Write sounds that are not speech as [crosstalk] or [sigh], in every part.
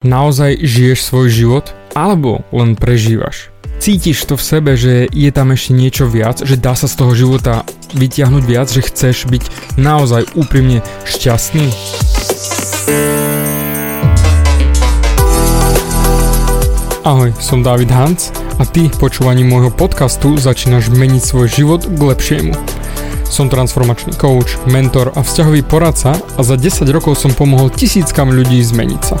Naozaj žiješ svoj život? Alebo len prežívaš? Cítiš to v sebe, že je tam ešte niečo viac, že dá sa z toho života vytiahnuť viac, že chceš byť naozaj úprimne šťastný? Ahoj, som David Hans a ty počúvaním môjho podcastu začínaš meniť svoj život k lepšiemu. Som transformačný coach, mentor a vzťahový poradca a za 10 rokov som pomohol tisíckam ľudí zmeniť sa.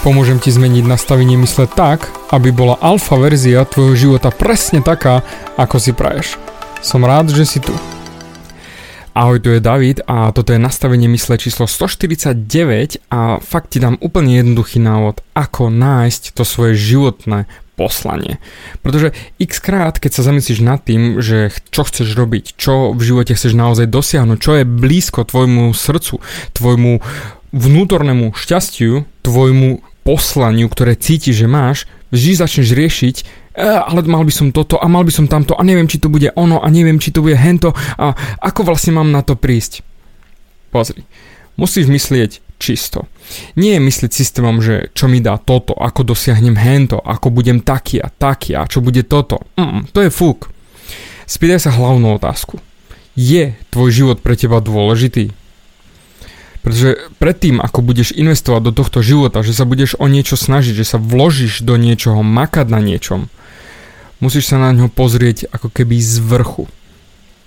Pomôžem ti zmeniť nastavenie mysle tak, aby bola alfa verzia tvojho života presne taká, ako si praješ. Som rád, že si tu. Ahoj, tu je David a toto je nastavenie mysle číslo 149 a fakt ti dám úplne jednoduchý návod, ako nájsť to svoje životné poslanie. Pretože x krát, keď sa zamyslíš nad tým, že čo chceš robiť, čo v živote chceš naozaj dosiahnuť, čo je blízko tvojmu srdcu, tvojmu vnútornému šťastiu, tvojmu poslaniu, ktoré cíti, že máš, vždy začneš riešiť, e, ale mal by som toto a mal by som tamto a neviem, či to bude ono a neviem, či to bude hento a ako vlastne mám na to prísť. Pozri, musíš myslieť čisto. Nie je myslieť systémom, že čo mi dá toto, ako dosiahnem hento, ako budem taký a taký a čo bude toto. Mm, to je fúk. Spýtaj sa hlavnú otázku. Je tvoj život pre teba dôležitý? Pretože predtým, ako budeš investovať do tohto života, že sa budeš o niečo snažiť, že sa vložíš do niečoho, makať na niečom, musíš sa na ňo pozrieť ako keby z vrchu.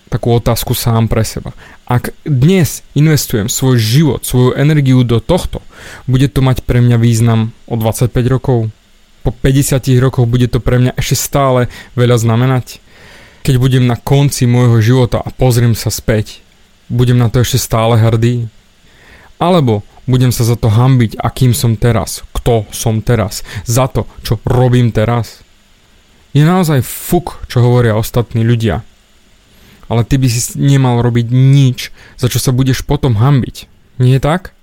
Takú otázku sám pre seba. Ak dnes investujem svoj život, svoju energiu do tohto, bude to mať pre mňa význam o 25 rokov? Po 50 rokoch bude to pre mňa ešte stále veľa znamenať? Keď budem na konci môjho života a pozriem sa späť, budem na to ešte stále hrdý? Alebo budem sa za to hambiť, akým som teraz, kto som teraz, za to, čo robím teraz. Je naozaj fuk, čo hovoria ostatní ľudia. Ale ty by si nemal robiť nič, za čo sa budeš potom hambiť. Nie je tak?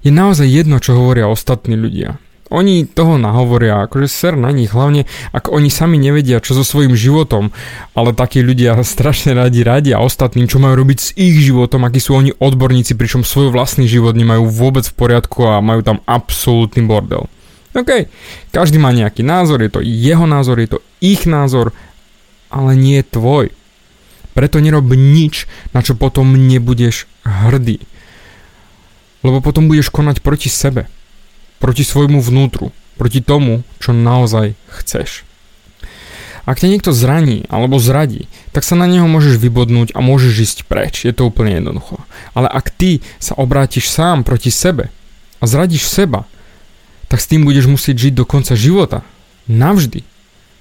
Je naozaj jedno, čo hovoria ostatní ľudia. Oni toho nahovoria, akože ser na nich, hlavne ak oni sami nevedia, čo so svojím životom, ale takí ľudia [laughs] strašne radi radia ostatným, čo majú robiť s ich životom, akí sú oni odborníci, pričom svoj vlastný život nemajú vôbec v poriadku a majú tam absolútny bordel. OK, každý má nejaký názor, je to jeho názor, je to ich názor, ale nie je tvoj. Preto nerob nič, na čo potom nebudeš hrdý. Lebo potom budeš konať proti sebe proti svojmu vnútru, proti tomu, čo naozaj chceš. Ak ťa niekto zraní alebo zradí, tak sa na neho môžeš vybodnúť a môžeš ísť preč. Je to úplne jednoducho. Ale ak ty sa obrátiš sám proti sebe a zradíš seba, tak s tým budeš musieť žiť do konca života. Navždy.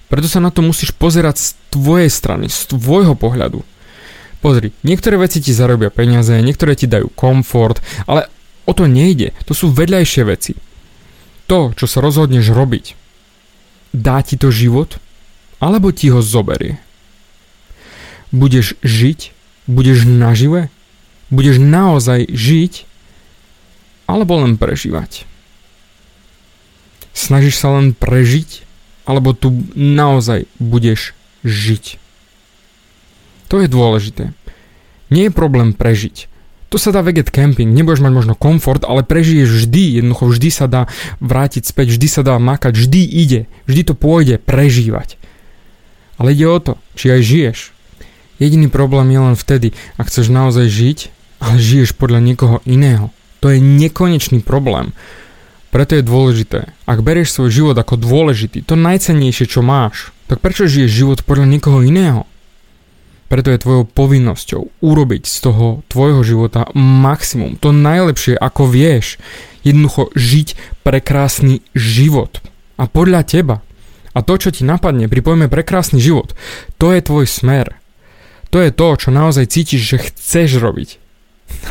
Preto sa na to musíš pozerať z tvojej strany, z tvojho pohľadu. Pozri, niektoré veci ti zarobia peniaze, niektoré ti dajú komfort, ale o to nejde. To sú vedľajšie veci to, čo sa rozhodneš robiť, dá ti to život, alebo ti ho zoberie. Budeš žiť, budeš nažive, budeš naozaj žiť, alebo len prežívať. Snažíš sa len prežiť, alebo tu naozaj budeš žiť. To je dôležité. Nie je problém prežiť. To sa dá veget camping, nebudeš mať možno komfort, ale prežiješ vždy, jednoducho vždy sa dá vrátiť späť, vždy sa dá makať, vždy ide, vždy to pôjde prežívať. Ale ide o to, či aj žiješ. Jediný problém je len vtedy, ak chceš naozaj žiť, ale žiješ podľa niekoho iného. To je nekonečný problém. Preto je dôležité, ak berieš svoj život ako dôležitý, to najcennejšie, čo máš, tak prečo žiješ život podľa niekoho iného? Preto je tvojou povinnosťou urobiť z toho tvojho života maximum, to najlepšie, ako vieš. Jednoducho žiť prekrásny život. A podľa teba. A to, čo ti napadne pri prekrásny život, to je tvoj smer. To je to, čo naozaj cítiš, že chceš robiť.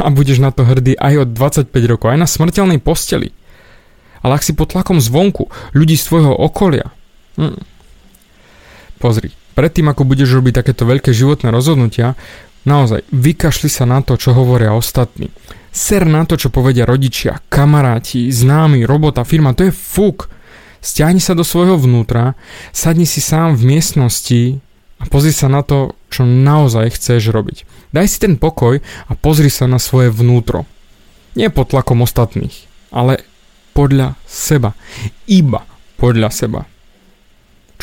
A budeš na to hrdý aj od 25 rokov, aj na smrteľnej posteli. Ale ak si pod tlakom zvonku, ľudí z tvojho okolia, hm, pozri, predtým ako budeš robiť takéto veľké životné rozhodnutia, naozaj vykašli sa na to, čo hovoria ostatní. Ser na to, čo povedia rodičia, kamaráti, známi, robota, firma, to je fuk. Stiahni sa do svojho vnútra, sadni si sám v miestnosti a pozri sa na to, čo naozaj chceš robiť. Daj si ten pokoj a pozri sa na svoje vnútro. Nie pod tlakom ostatných, ale podľa seba. Iba podľa seba.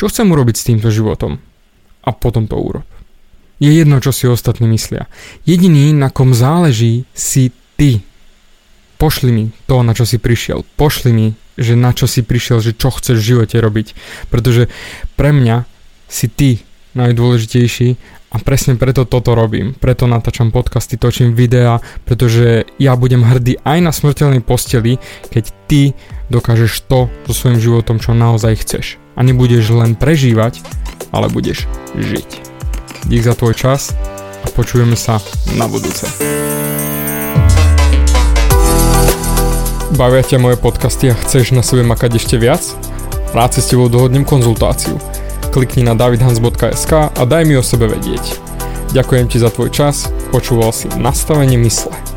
Čo chcem urobiť s týmto životom? A potom to urob. Je jedno, čo si ostatní myslia. Jediný, na kom záleží, si ty. Pošli mi to, na čo si prišiel. Pošli mi že na čo si prišiel, že čo chceš v živote robiť. Pretože pre mňa si ty najdôležitejší a presne preto toto robím. Preto natáčam podcasty, točím videá, pretože ja budem hrdý aj na smrteľnej posteli, keď ty dokážeš to so svojím životom, čo naozaj chceš. A nebudeš len prežívať, ale budeš žiť. Dík za tvoj čas a počujeme sa na budúce. Bavia ťa moje podcasty a chceš na sebe makať ešte viac? Rád si s tebou dohodnem konzultáciu. Klikni na davidhans.sk a daj mi o sebe vedieť. Ďakujem ti za tvoj čas, počúval si nastavenie mysle.